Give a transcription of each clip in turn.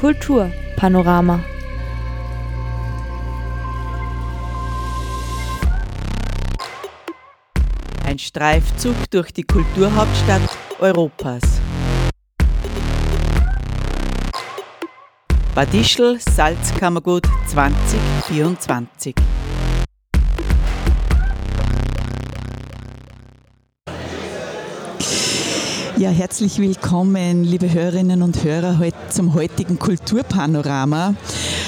Kulturpanorama. Ein Streifzug durch die Kulturhauptstadt Europas. Bad Ischl Salzkammergut 2024. Ja, herzlich willkommen, liebe Hörerinnen und Hörer, zum heutigen Kulturpanorama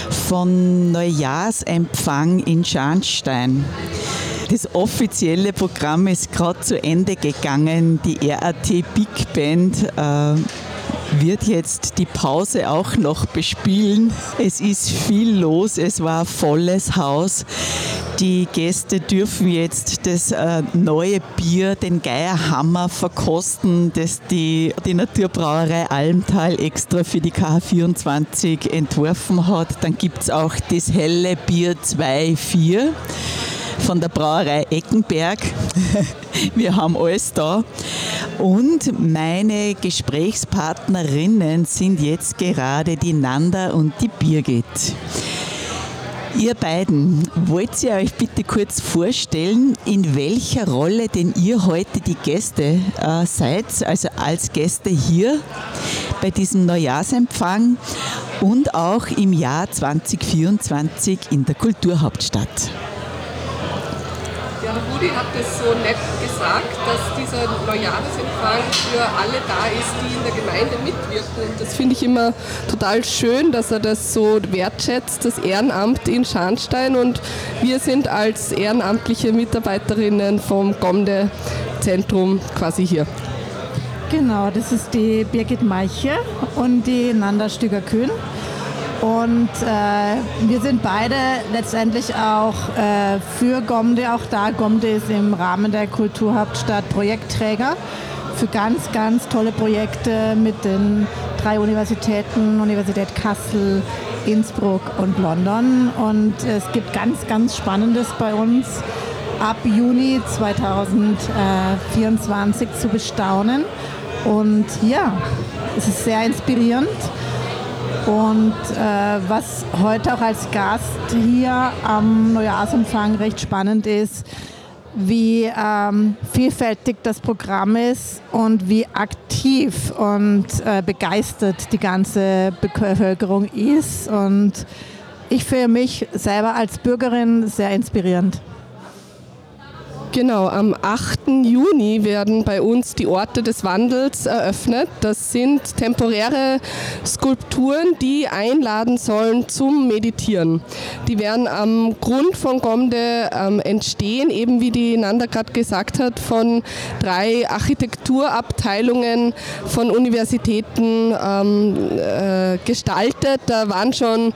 von Neujahrsempfang in Scharnstein. Das offizielle Programm ist gerade zu Ende gegangen. Die RAT Big Band äh, wird jetzt die Pause auch noch bespielen. Es ist viel los, es war volles Haus. Die Gäste dürfen jetzt das äh, neue Bier, den Geierhammer, verkosten, das die, die Naturbrauerei Almtal extra für die KH24 entworfen hat. Dann gibt es auch das helle Bier 2.4 von der Brauerei Eckenberg. Wir haben alles da. Und meine Gesprächspartnerinnen sind jetzt gerade die Nanda und die Birgit. Ihr beiden, wollt ihr euch bitte kurz vorstellen, in welcher Rolle denn ihr heute die Gäste äh, seid, also als Gäste hier bei diesem Neujahrsempfang und auch im Jahr 2024 in der Kulturhauptstadt? Ja, Rudi hat es so nett gesagt, dass dieser Neujahresempfang für alle da ist, die in der Gemeinde mitwirken. Und das finde ich immer total schön, dass er das so wertschätzt, das Ehrenamt in Scharnstein. Und wir sind als ehrenamtliche Mitarbeiterinnen vom Gomde-Zentrum quasi hier. Genau, das ist die Birgit Meiche und die Nanda Stüger-Kühn. Und äh, wir sind beide letztendlich auch äh, für Gomde auch da. Gomde ist im Rahmen der Kulturhauptstadt Projektträger für ganz, ganz tolle Projekte mit den drei Universitäten, Universität Kassel, Innsbruck und London. Und es gibt ganz, ganz Spannendes bei uns ab Juni 2024 zu bestaunen. Und ja, es ist sehr inspirierend. Und äh, was heute auch als Gast hier am Neujahrsempfang recht spannend ist, wie ähm, vielfältig das Programm ist und wie aktiv und äh, begeistert die ganze Bevölkerung ist. Und ich für mich selber als Bürgerin sehr inspirierend. Genau, am 8. Juni werden bei uns die Orte des Wandels eröffnet. Das sind temporäre Skulpturen, die einladen sollen zum Meditieren. Die werden am Grund von Gomde ähm, entstehen, eben wie die Nanda gerade gesagt hat, von drei Architekturabteilungen von Universitäten ähm, äh, gestaltet. Da waren schon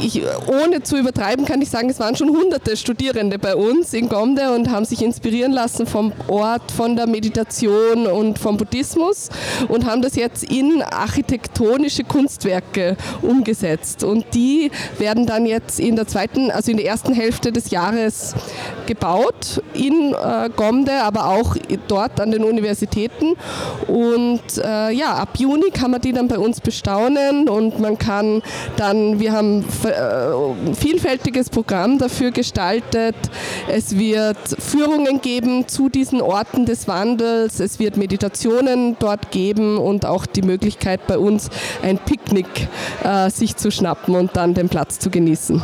ich, ohne zu übertreiben kann ich sagen, es waren schon hunderte Studierende bei uns in Gomde und haben sich inspirieren lassen vom Ort, von der Meditation und vom Buddhismus und haben das jetzt in architektonische Kunstwerke umgesetzt. Und die werden dann jetzt in der zweiten, also in der ersten Hälfte des Jahres gebaut in äh, Gomde, aber auch dort an den Universitäten. Und äh, ja, ab Juni kann man die dann bei uns bestaunen und man kann dann, wir haben vielfältiges Programm dafür gestaltet. Es wird Führungen geben zu diesen Orten des Wandels. Es wird Meditationen dort geben und auch die Möglichkeit bei uns ein Picknick äh, sich zu schnappen und dann den Platz zu genießen.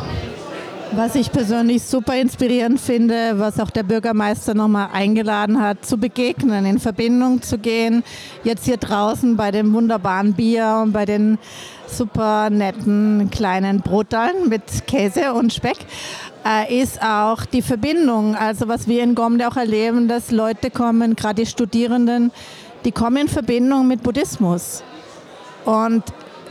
Was ich persönlich super inspirierend finde, was auch der Bürgermeister nochmal eingeladen hat, zu begegnen, in Verbindung zu gehen. Jetzt hier draußen bei dem wunderbaren Bier und bei den super netten kleinen Brotteiln mit Käse und Speck, äh, ist auch die Verbindung. Also was wir in Gomde auch erleben, dass Leute kommen, gerade die Studierenden, die kommen in Verbindung mit Buddhismus. Und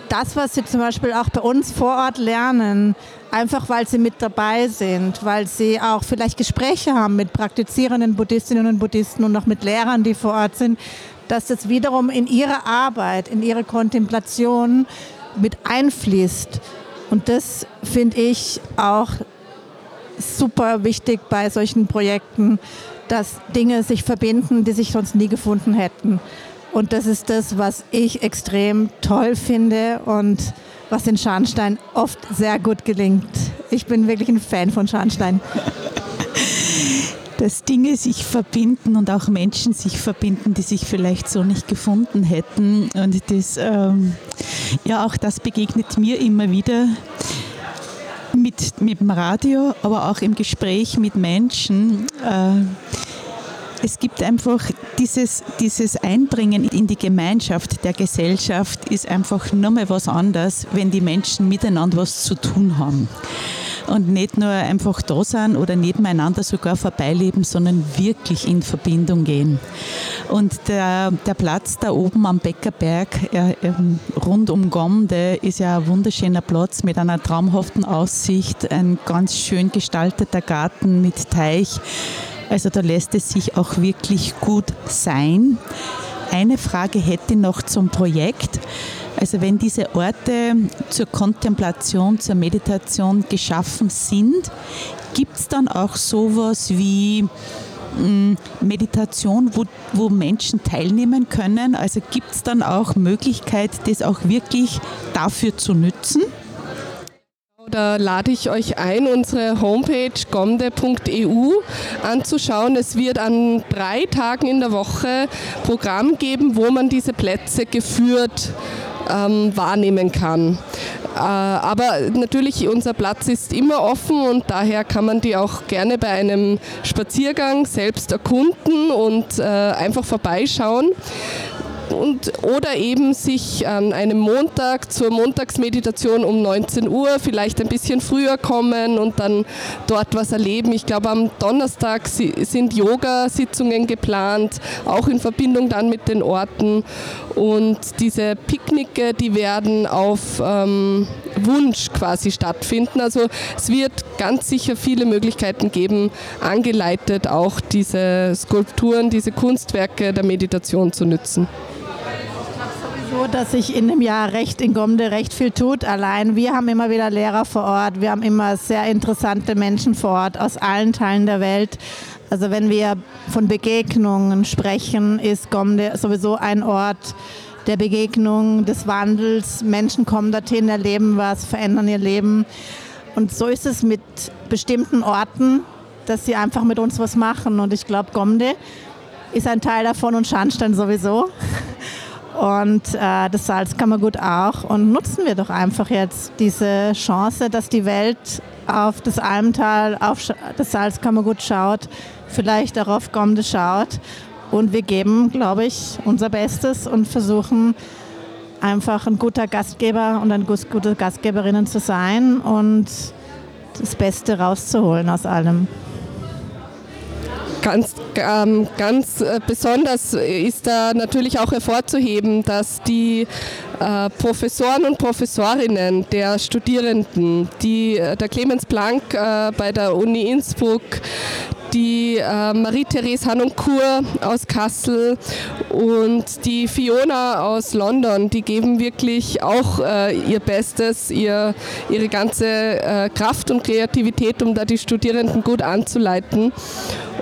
das, was sie zum Beispiel auch bei uns vor Ort lernen, einfach weil sie mit dabei sind, weil sie auch vielleicht Gespräche haben mit praktizierenden Buddhistinnen und Buddhisten und auch mit Lehrern, die vor Ort sind, dass das wiederum in ihre Arbeit, in ihre Kontemplation mit einfließt. Und das finde ich auch super wichtig bei solchen Projekten, dass Dinge sich verbinden, die sich sonst nie gefunden hätten. Und das ist das, was ich extrem toll finde und was in Scharnstein oft sehr gut gelingt. Ich bin wirklich ein Fan von Scharnstein. dass Dinge sich verbinden und auch Menschen sich verbinden, die sich vielleicht so nicht gefunden hätten. Und das, ähm, ja, auch das begegnet mir immer wieder mit, mit dem Radio, aber auch im Gespräch mit Menschen. Äh, es gibt einfach dieses, dieses Einbringen in die Gemeinschaft der Gesellschaft ist einfach nochmal was anderes, wenn die Menschen miteinander was zu tun haben und nicht nur einfach da sein oder nebeneinander sogar vorbeileben, sondern wirklich in Verbindung gehen. Und der, der Platz da oben am Bäckerberg, äh, rund um Gomde, ist ja ein wunderschöner Platz mit einer traumhaften Aussicht, ein ganz schön gestalteter Garten mit Teich. Also da lässt es sich auch wirklich gut sein. Eine Frage hätte ich noch zum Projekt. Also wenn diese Orte zur Kontemplation, zur Meditation geschaffen sind, gibt es dann auch sowas wie mm, Meditation, wo, wo Menschen teilnehmen können? Also gibt es dann auch Möglichkeit, das auch wirklich dafür zu nützen? Da lade ich euch ein, unsere Homepage gomde.eu anzuschauen. Es wird an drei Tagen in der Woche Programm geben, wo man diese Plätze geführt ähm, wahrnehmen kann. Äh, aber natürlich, unser Platz ist immer offen und daher kann man die auch gerne bei einem Spaziergang selbst erkunden und äh, einfach vorbeischauen und, oder eben sich an einem Montag zur Montagsmeditation um 19 Uhr vielleicht ein bisschen früher kommen und dann dort was erleben. Ich glaube, am Donnerstag sind Yoga-Sitzungen geplant, auch in Verbindung dann mit den Orten. Und diese Picknicke, die werden auf ähm, Wunsch quasi stattfinden. Also es wird ganz sicher viele Möglichkeiten geben, angeleitet auch diese Skulpturen, diese Kunstwerke der Meditation zu nützen so, dass sich in dem Jahr recht in Gomde recht viel tut. Allein wir haben immer wieder Lehrer vor Ort, wir haben immer sehr interessante Menschen vor Ort aus allen Teilen der Welt. Also wenn wir von Begegnungen sprechen, ist Gomde sowieso ein Ort der Begegnung, des Wandels. Menschen kommen dorthin, erleben was, verändern ihr Leben. Und so ist es mit bestimmten Orten, dass sie einfach mit uns was machen. Und ich glaube, Gomde ist ein Teil davon und Scharnstein sowieso. Und äh, das Salzkammergut auch. Und nutzen wir doch einfach jetzt diese Chance, dass die Welt auf das Almtal, auf das Salzkammergut schaut, vielleicht auch auf Gomde schaut. Und wir geben, glaube ich, unser Bestes und versuchen einfach ein guter Gastgeber und eine gute Gastgeberinnen zu sein und das Beste rauszuholen aus allem. Ganz, ähm, ganz äh, besonders ist da natürlich auch hervorzuheben, dass die äh, Professoren und Professorinnen der Studierenden, die, äh, der Clemens Planck äh, bei der Uni Innsbruck, die äh, Marie-Therese Hanoncourt aus Kassel und die Fiona aus London, die geben wirklich auch äh, ihr Bestes, ihr, ihre ganze äh, Kraft und Kreativität, um da die Studierenden gut anzuleiten.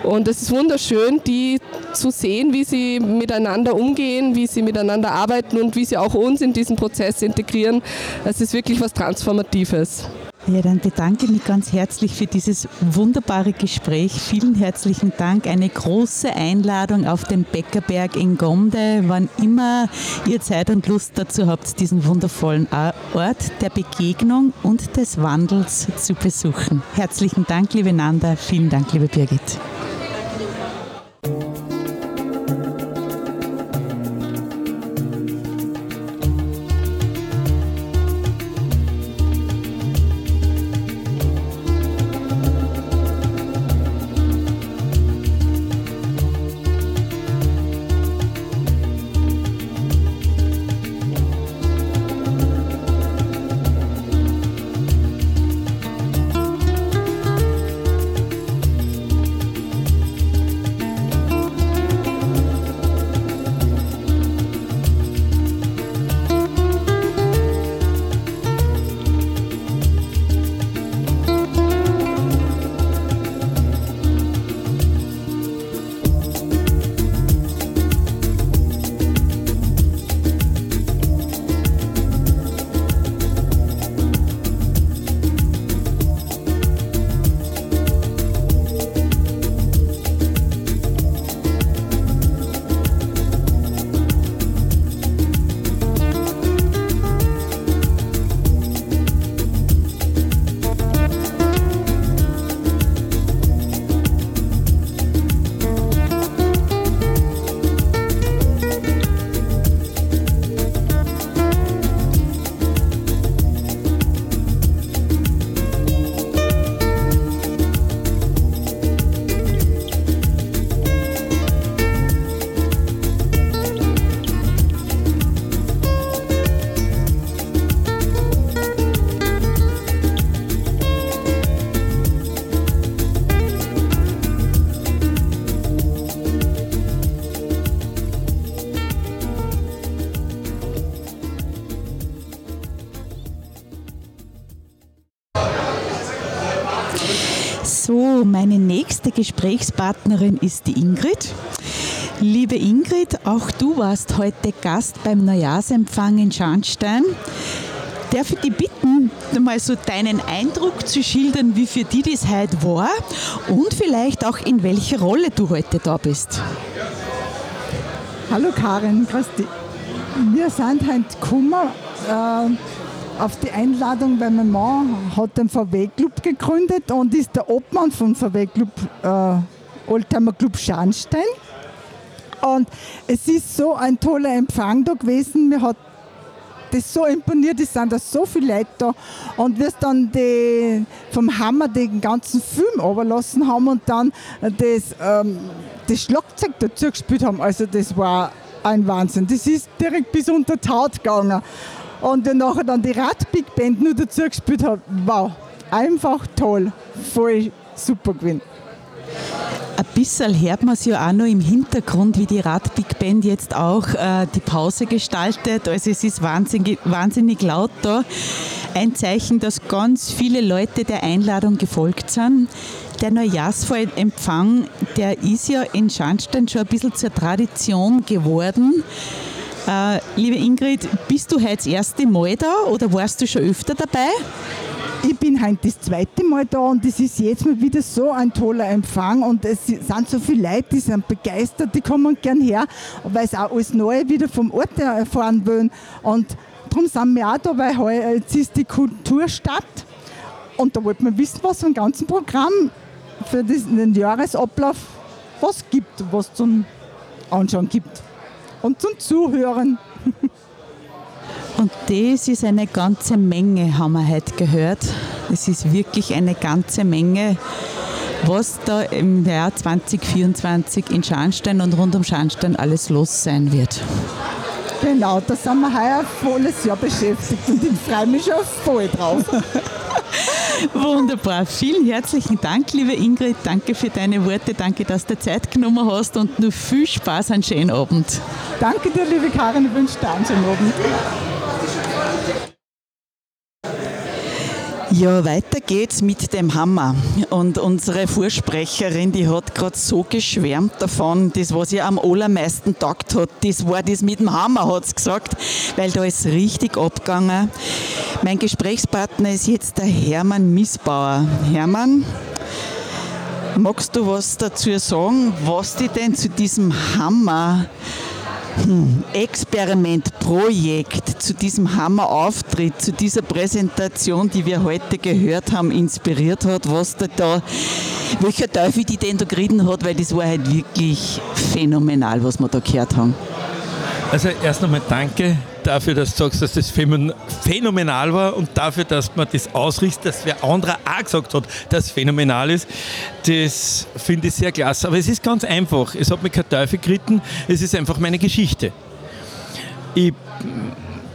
Und es ist wunderschön, die zu sehen, wie sie miteinander umgehen, wie sie miteinander arbeiten und wie sie auch uns in diesen Prozess integrieren. Es ist wirklich was Transformatives. Ja, dann bedanke ich mich ganz herzlich für dieses wunderbare Gespräch. Vielen herzlichen Dank. Eine große Einladung auf den Bäckerberg in Gomde, wann immer ihr Zeit und Lust dazu habt, diesen wundervollen Ort der Begegnung und des Wandels zu besuchen. Herzlichen Dank, liebe Nanda. Vielen Dank, liebe Birgit. Meine nächste Gesprächspartnerin ist die Ingrid. Liebe Ingrid, auch du warst heute Gast beim Neujahrsempfang in Scharnstein. Darf ich dich bitten, mal so deinen Eindruck zu schildern, wie für dich das heute war und vielleicht auch in welcher Rolle du heute da bist? Hallo Karin, grüß dich. Wir sind heute gekommen äh, auf die Einladung, weil mein Mann hat den VW-Club gegründet und ist der Obmann vom VW-Club äh, Oldtimer Club Scharnstein. Und es ist so ein toller Empfang da gewesen. Mir hat das so imponiert, es sind da so viele Leute da. Und wir dann die, vom Hammer den ganzen Film überlassen haben und dann das, ähm, das Schlagzeug dazu gespielt haben. Also das war ein Wahnsinn. Das ist direkt bis unter die Haut gegangen. Und dann nachher dann die Rad-Big Band nur dazu gespielt hat. Wow, einfach toll. Voll super gewesen. Ein bisschen hört man es ja auch noch im Hintergrund, wie die Rad Big Band jetzt auch äh, die Pause gestaltet. Also es ist wahnsinnig, wahnsinnig laut da. Ein Zeichen, dass ganz viele Leute der Einladung gefolgt sind. Der Neujahrsempfang, der ist ja in Scharnstein schon ein bisschen zur Tradition geworden. Äh, liebe Ingrid, bist du heute das erste Mal da oder warst du schon öfter dabei? Ich bin heute das zweite Mal da und es ist jetzt mal wieder so ein toller Empfang und es sind so viele Leute, die sind begeistert, die kommen gern her, weil sie auch alles Neue wieder vom Ort erfahren wollen. Und darum sind wir auch da, weil jetzt ist die Kulturstadt und da wollten wir wissen, was vom ganzen Programm für den Jahresablauf was gibt, was zum Anschauen gibt und zum Zuhören. Und das ist eine ganze Menge, haben wir heute gehört. Es ist wirklich eine ganze Menge, was da im Jahr 2024 in Scharnstein und rund um Scharnstein alles los sein wird. Genau, da sind wir heuer volles Jahr beschäftigt und ich freue mich schon voll drauf. Wunderbar. Vielen herzlichen Dank, liebe Ingrid. Danke für deine Worte. Danke, dass du Zeit genommen hast und nur viel Spaß, einen schönen Abend. Danke dir, liebe Karin. Ich wünsche dir einen schönen Abend. Ja, weiter geht's mit dem Hammer. Und unsere Vorsprecherin, die hat gerade so geschwärmt davon, das, was ihr am allermeisten taugt hat, das war das mit dem Hammer, hat sie gesagt, weil da ist richtig abgegangen. Mein Gesprächspartner ist jetzt der Hermann Missbauer. Hermann, magst du was dazu sagen, was die denn zu diesem Hammer Experiment, Projekt zu diesem Hammerauftritt, zu dieser Präsentation, die wir heute gehört haben, inspiriert hat, was da, da welcher Teufel die denn da geritten hat, weil das war halt wirklich phänomenal, was wir da gehört haben. Also erst einmal danke dafür, dass du sagst, dass das phänomenal war und dafür, dass man das ausrichtet, dass wer anderer auch gesagt hat, dass es phänomenal ist. Das finde ich sehr klasse. Aber es ist ganz einfach. Es hat mir kein Teufel geritten. Es ist einfach meine Geschichte. Ich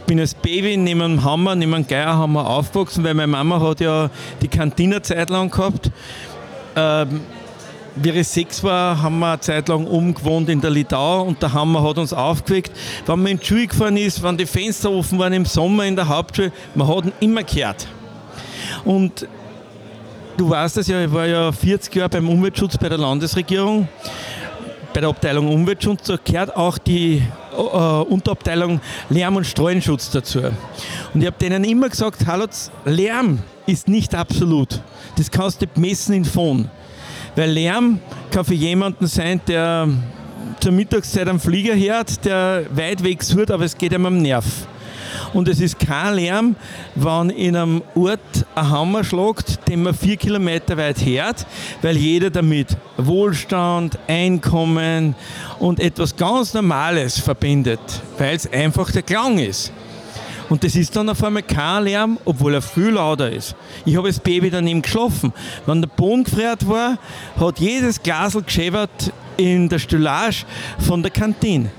bin als Baby neben einem Hammer, neben einem Geierhammer aufgewachsen, weil meine Mama hat ja die Kantine Zeit lang gehabt. Ähm, wie ich sechs war, haben wir eine Zeit lang umgewohnt in der Lidau und der Hammer hat uns aufgeweckt. Wenn man in die Schule gefahren ist, wenn die Fenster offen waren im Sommer in der Hauptschule, man hat ihn immer gehört. Und du weißt es ja, ich war ja 40 Jahre beim Umweltschutz bei der Landesregierung, bei der Abteilung Umweltschutz, da gehört auch die äh, Unterabteilung Lärm- und Strahlenschutz dazu. Und ich habe denen immer gesagt, hallo, Lärm ist nicht absolut. Das kannst du messen in Phon. Weil Lärm kann für jemanden sein, der zur Mittagszeit am Flieger hört, der weit weg hört, aber es geht ihm am Nerv. Und es ist kein Lärm, wenn in einem Ort ein Hammer schlägt, den man vier Kilometer weit hört, weil jeder damit Wohlstand, Einkommen und etwas ganz Normales verbindet, weil es einfach der Klang ist. Und das ist dann auf einmal kein Lärm, obwohl er viel lauter ist. Ich habe das Baby daneben geschlafen. Wenn der Boden gefriert war, hat jedes Glasel geschäbert in der Stillage von der Kantine.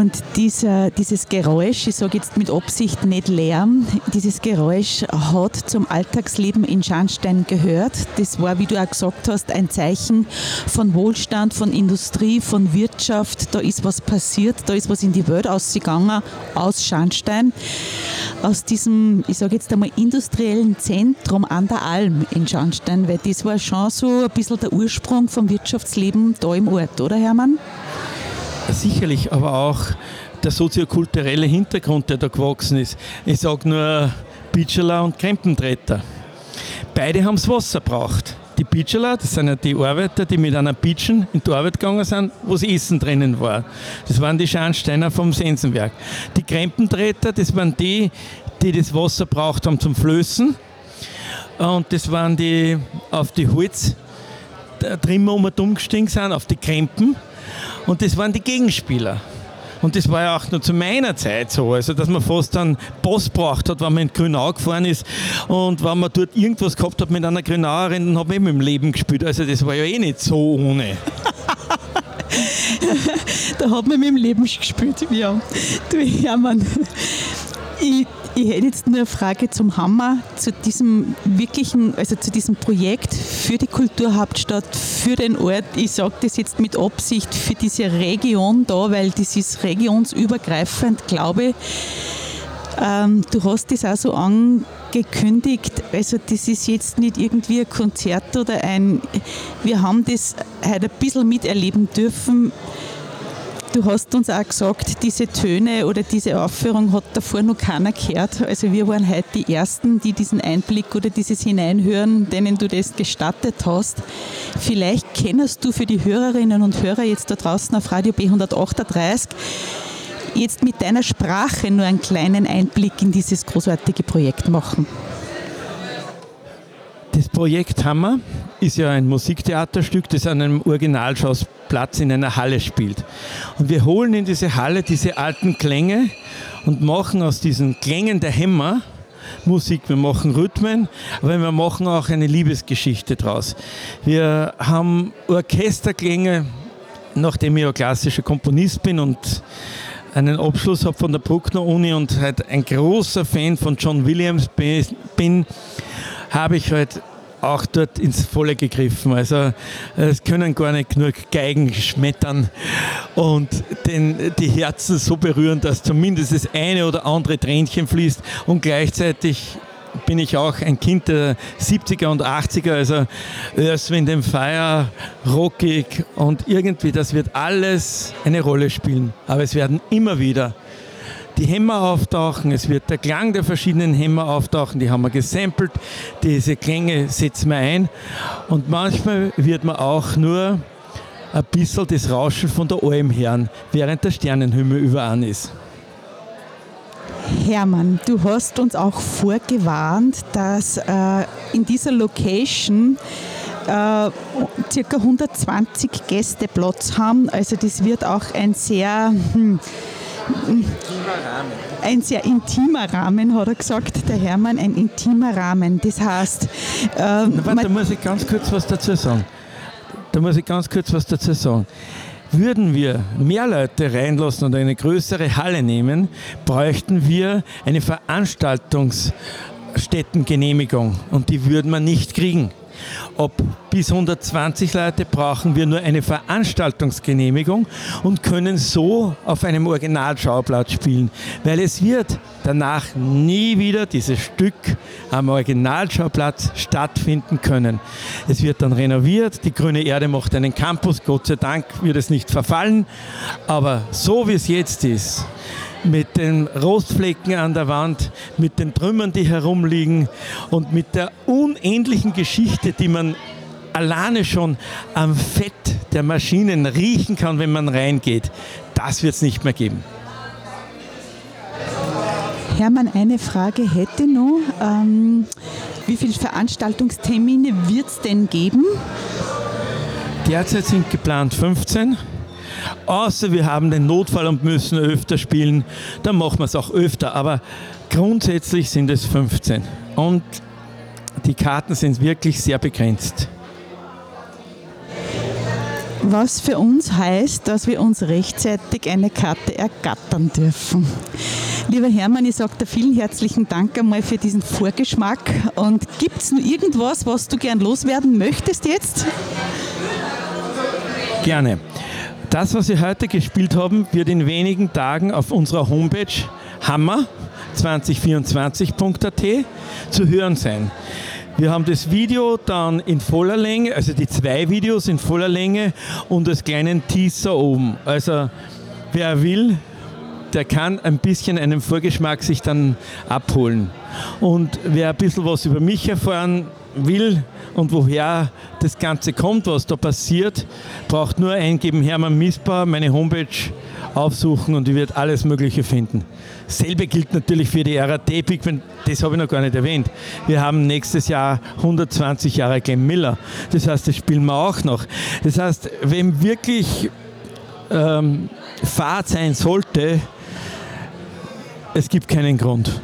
Und dieser, dieses Geräusch, ich sage jetzt mit Absicht nicht Lärm, dieses Geräusch hat zum Alltagsleben in Scharnstein gehört. Das war, wie du auch gesagt hast, ein Zeichen von Wohlstand, von Industrie, von Wirtschaft. Da ist was passiert, da ist was in die Welt ausgegangen aus Scharnstein, aus diesem, ich sage jetzt einmal, industriellen Zentrum an der Alm in Scharnstein, weil das war schon so ein bisschen der Ursprung vom Wirtschaftsleben da im Ort, oder Hermann? Sicherlich, aber auch der soziokulturelle Hintergrund, der da gewachsen ist. Ich sage nur Bitscheler und Krempentreter. Beide haben das Wasser braucht. Die Bitscheler, das sind ja die Arbeiter, die mit einer Bitschen in die Arbeit gegangen sind, wo das Essen drinnen war. Das waren die Scharnsteiner vom Sensenwerk. Die Krempentreter, das waren die, die das Wasser braucht haben zum Flößen. Und das waren die auf die Holz Trimmer um und umgestiegen sind, auf die Krempen. Und das waren die Gegenspieler. Und das war ja auch nur zu meiner Zeit so, also dass man fast einen Boss braucht hat, wenn man in Grünau gefahren ist und wenn man dort irgendwas gehabt hat mit einer Grünauerin, dann hat man eben im Leben gespielt. Also das war ja eh nicht so ohne. da hat man mit dem Leben gespielt, ja. Du Hermann, ich ich hätte jetzt nur eine Frage zum Hammer, zu diesem wirklichen, also zu diesem Projekt für die Kulturhauptstadt, für den Ort. Ich sage das jetzt mit Absicht für diese Region da, weil das ist regionsübergreifend, glaube ich. Ähm, du hast das auch so angekündigt, also das ist jetzt nicht irgendwie ein Konzert oder ein, wir haben das heute ein bisschen miterleben dürfen Du hast uns auch gesagt, diese Töne oder diese Aufführung hat davor noch keiner gehört. Also wir waren heute die Ersten, die diesen Einblick oder dieses Hineinhören, denen du das gestattet hast. Vielleicht kennst du für die Hörerinnen und Hörer jetzt da draußen auf Radio B138 jetzt mit deiner Sprache nur einen kleinen Einblick in dieses großartige Projekt machen. Das Projekt Hammer ist ja ein Musiktheaterstück, das an einem Originalschausplatz in einer Halle spielt. Und wir holen in diese Halle diese alten Klänge und machen aus diesen Klängen der Hämmer Musik, wir machen Rhythmen, aber wir machen auch eine Liebesgeschichte draus. Wir haben Orchesterklänge, nachdem ich ja klassischer Komponist bin und einen Abschluss habe von der Bruckner Uni und halt ein großer Fan von John Williams bin, habe ich halt auch dort ins Volle gegriffen. Also es können gar nicht genug Geigen schmettern und den, die Herzen so berühren, dass zumindest das eine oder andere Tränchen fließt und gleichzeitig bin ich auch ein Kind der 70er und 80er, also Earth, Wind and Fire, rockig und irgendwie, das wird alles eine Rolle spielen. Aber es werden immer wieder die Hämmer auftauchen, es wird der Klang der verschiedenen Hämmer auftauchen, die haben wir gesampelt, diese Klänge setzen wir ein und manchmal wird man auch nur ein bisschen das Rauschen von der Alm hören, während der Sternenhimmel überan ist. Hermann, du hast uns auch vorgewarnt, dass äh, in dieser Location äh, circa 120 Gäste Platz haben. Also das wird auch ein sehr hm, ein sehr intimer Rahmen, hat er gesagt, der Hermann, ein intimer Rahmen. Das heißt. Ähm, warte, da muss ich ganz kurz was dazu sagen. Da muss ich ganz kurz was dazu sagen. Würden wir mehr Leute reinlassen und eine größere Halle nehmen, bräuchten wir eine Veranstaltungsstättengenehmigung und die würden wir nicht kriegen. Ob bis 120 Leute brauchen wir nur eine Veranstaltungsgenehmigung und können so auf einem Originalschauplatz spielen, weil es wird danach nie wieder dieses Stück am Originalschauplatz stattfinden können. Es wird dann renoviert, die grüne Erde macht einen Campus, Gott sei Dank wird es nicht verfallen, aber so wie es jetzt ist, mit den Rostflecken an der Wand, mit den Trümmern, die herumliegen und mit der unendlichen Geschichte, die man alleine schon am Fett der Maschinen riechen kann, wenn man reingeht. Das wird es nicht mehr geben. Hermann, eine Frage hätte noch. Ähm, wie viele Veranstaltungstermine wird es denn geben? Derzeit sind geplant 15. Außer wir haben den Notfall und müssen öfter spielen, dann machen wir es auch öfter. Aber grundsätzlich sind es 15. Und die Karten sind wirklich sehr begrenzt. was für uns heißt, dass wir uns rechtzeitig eine Karte ergattern dürfen. Lieber Hermann, ich sage dir vielen herzlichen Dank einmal für diesen Vorgeschmack. Und gibt es noch irgendwas, was du gern loswerden möchtest jetzt? Gerne. Das, was wir heute gespielt haben, wird in wenigen Tagen auf unserer Homepage hammer2024.at zu hören sein. Wir haben das Video dann in voller Länge, also die zwei Videos in voller Länge und als kleinen Teaser oben. Also wer will, der kann ein bisschen einen Vorgeschmack sich dann abholen. Und wer ein bisschen was über mich erfahren will und woher das Ganze kommt, was da passiert, braucht nur eingeben Hermann Miesbauer, meine Homepage aufsuchen und ich werde alles Mögliche finden. Selbe gilt natürlich für die RAT Pigment, das habe ich noch gar nicht erwähnt. Wir haben nächstes Jahr 120 Jahre Glenn Miller. Das heißt, das spielen wir auch noch. Das heißt, wenn wirklich ähm, Fahrt sein sollte, es gibt keinen Grund.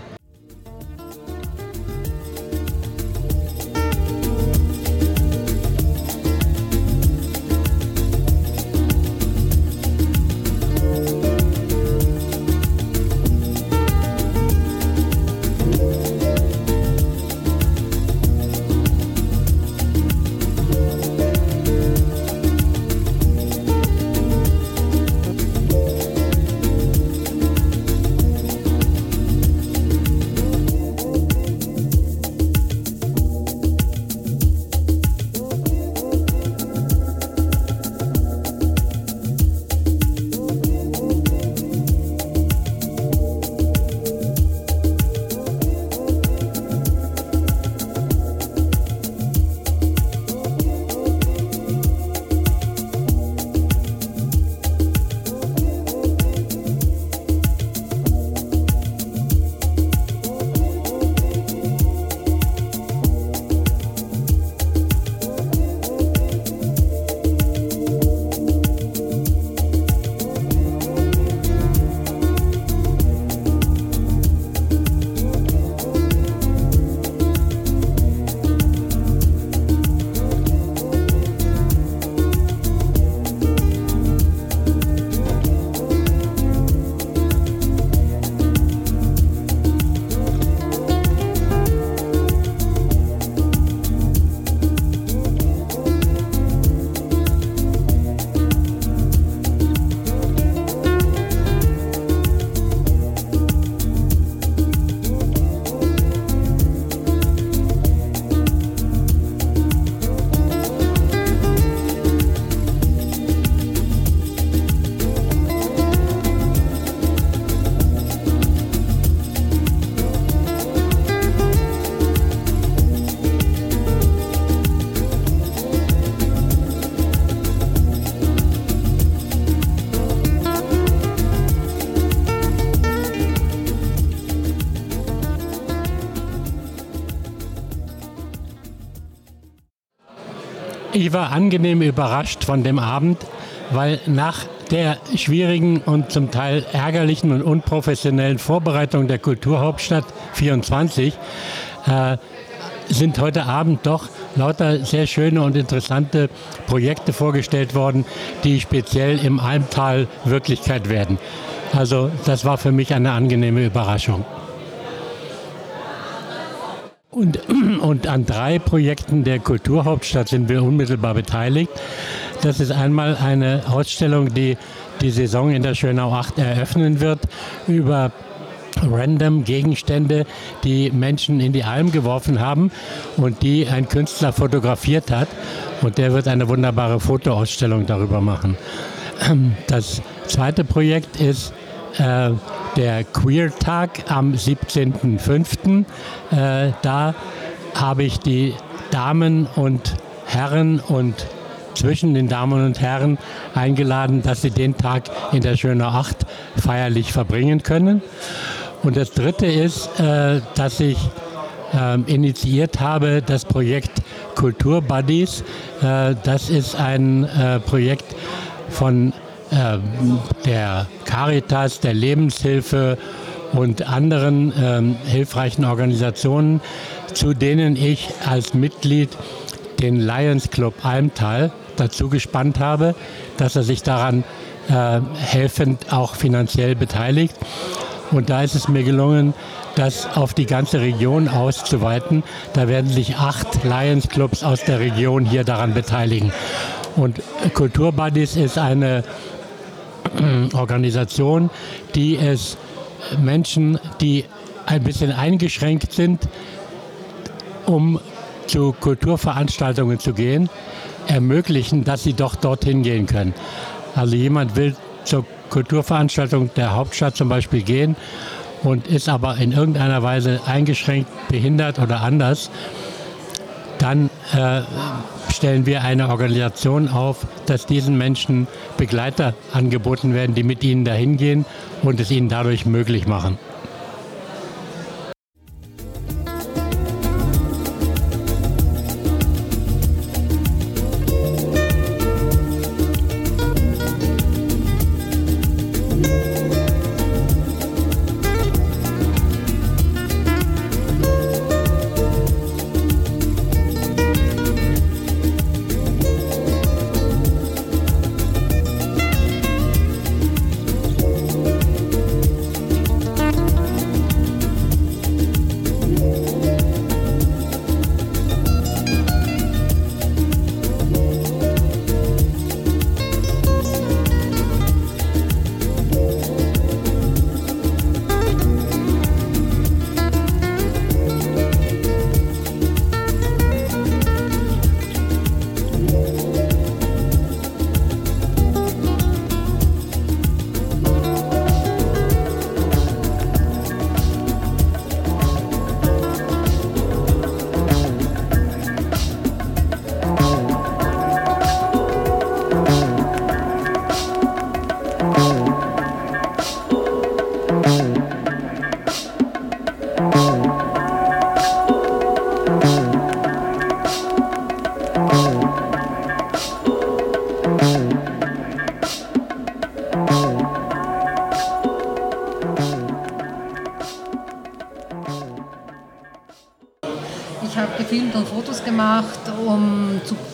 War angenehm überrascht von dem Abend, weil nach der schwierigen und zum Teil ärgerlichen und unprofessionellen Vorbereitung der Kulturhauptstadt 24 äh, sind heute Abend doch lauter sehr schöne und interessante Projekte vorgestellt worden, die speziell im Almtal Wirklichkeit werden. Also das war für mich eine angenehme Überraschung. Und, und an drei Projekten der Kulturhauptstadt sind wir unmittelbar beteiligt. Das ist einmal eine Ausstellung, die die Saison in der Schönau 8 eröffnen wird über random Gegenstände, die Menschen in die Alm geworfen haben und die ein Künstler fotografiert hat. Und der wird eine wunderbare Fotoausstellung darüber machen. Das zweite Projekt ist äh, der Queer-Tag am 17.05. Äh, da habe ich die Damen und Herren und zwischen den Damen und Herren eingeladen, dass sie den Tag in der Schöner Acht feierlich verbringen können. Und das Dritte ist, äh, dass ich äh, initiiert habe das Projekt Kultur Buddies. Äh, das ist ein äh, Projekt von äh, der Caritas, der Lebenshilfe und anderen ähm, hilfreichen Organisationen, zu denen ich als Mitglied den Lions Club Almtal dazu gespannt habe, dass er sich daran äh, helfend auch finanziell beteiligt. Und da ist es mir gelungen, das auf die ganze Region auszuweiten. Da werden sich acht Lions Clubs aus der Region hier daran beteiligen. Und Kulturbuddies ist eine äh, Organisation, die es Menschen, die ein bisschen eingeschränkt sind, um zu Kulturveranstaltungen zu gehen, ermöglichen, dass sie doch dorthin gehen können. Also jemand will zur Kulturveranstaltung der Hauptstadt zum Beispiel gehen und ist aber in irgendeiner Weise eingeschränkt, behindert oder anders, dann äh, stellen wir eine Organisation auf, dass diesen Menschen Begleiter angeboten werden, die mit ihnen dahin gehen und es ihnen dadurch möglich machen.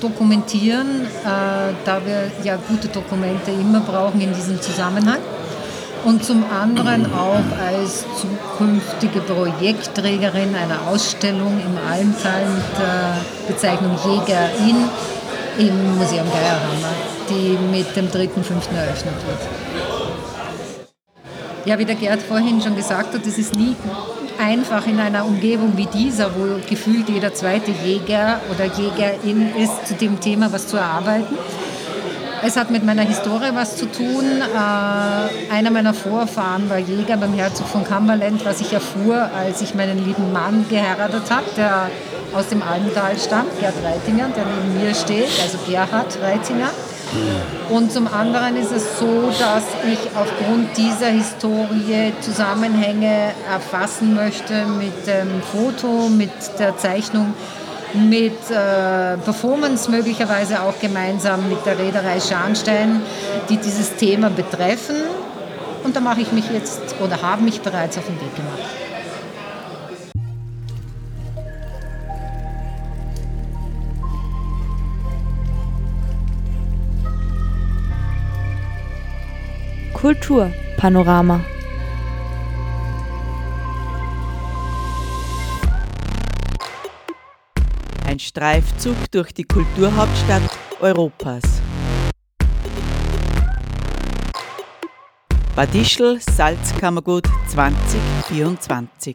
Dokumentieren, äh, da wir ja gute Dokumente immer brauchen in diesem Zusammenhang. Und zum anderen auch als zukünftige Projektträgerin einer Ausstellung im Almtal mit der Bezeichnung Jägerin im Museum Geierhammer, die mit dem 3.5. eröffnet wird. Ja, wie der Gerd vorhin schon gesagt hat, es ist nie einfach in einer Umgebung wie dieser, wo gefühlt jeder zweite Jäger oder Jägerin ist, zu dem Thema was zu erarbeiten. Es hat mit meiner Historie was zu tun. Äh, einer meiner Vorfahren war Jäger beim Herzog von Cumberland, was ich erfuhr, als ich meinen lieben Mann geheiratet habe, der aus dem Almtal stammt, Gerd Reitinger, der neben mir steht, also Gerhard Reitinger. Und zum anderen ist es so, dass ich aufgrund dieser Historie Zusammenhänge erfassen möchte mit dem Foto, mit der Zeichnung, mit äh, Performance möglicherweise auch gemeinsam mit der Reederei Scharnstein, die dieses Thema betreffen. Und da mache ich mich jetzt oder habe mich bereits auf den Weg gemacht. Kulturpanorama. Ein Streifzug durch die Kulturhauptstadt Europas. Bad Ischl Salzkammergut 2024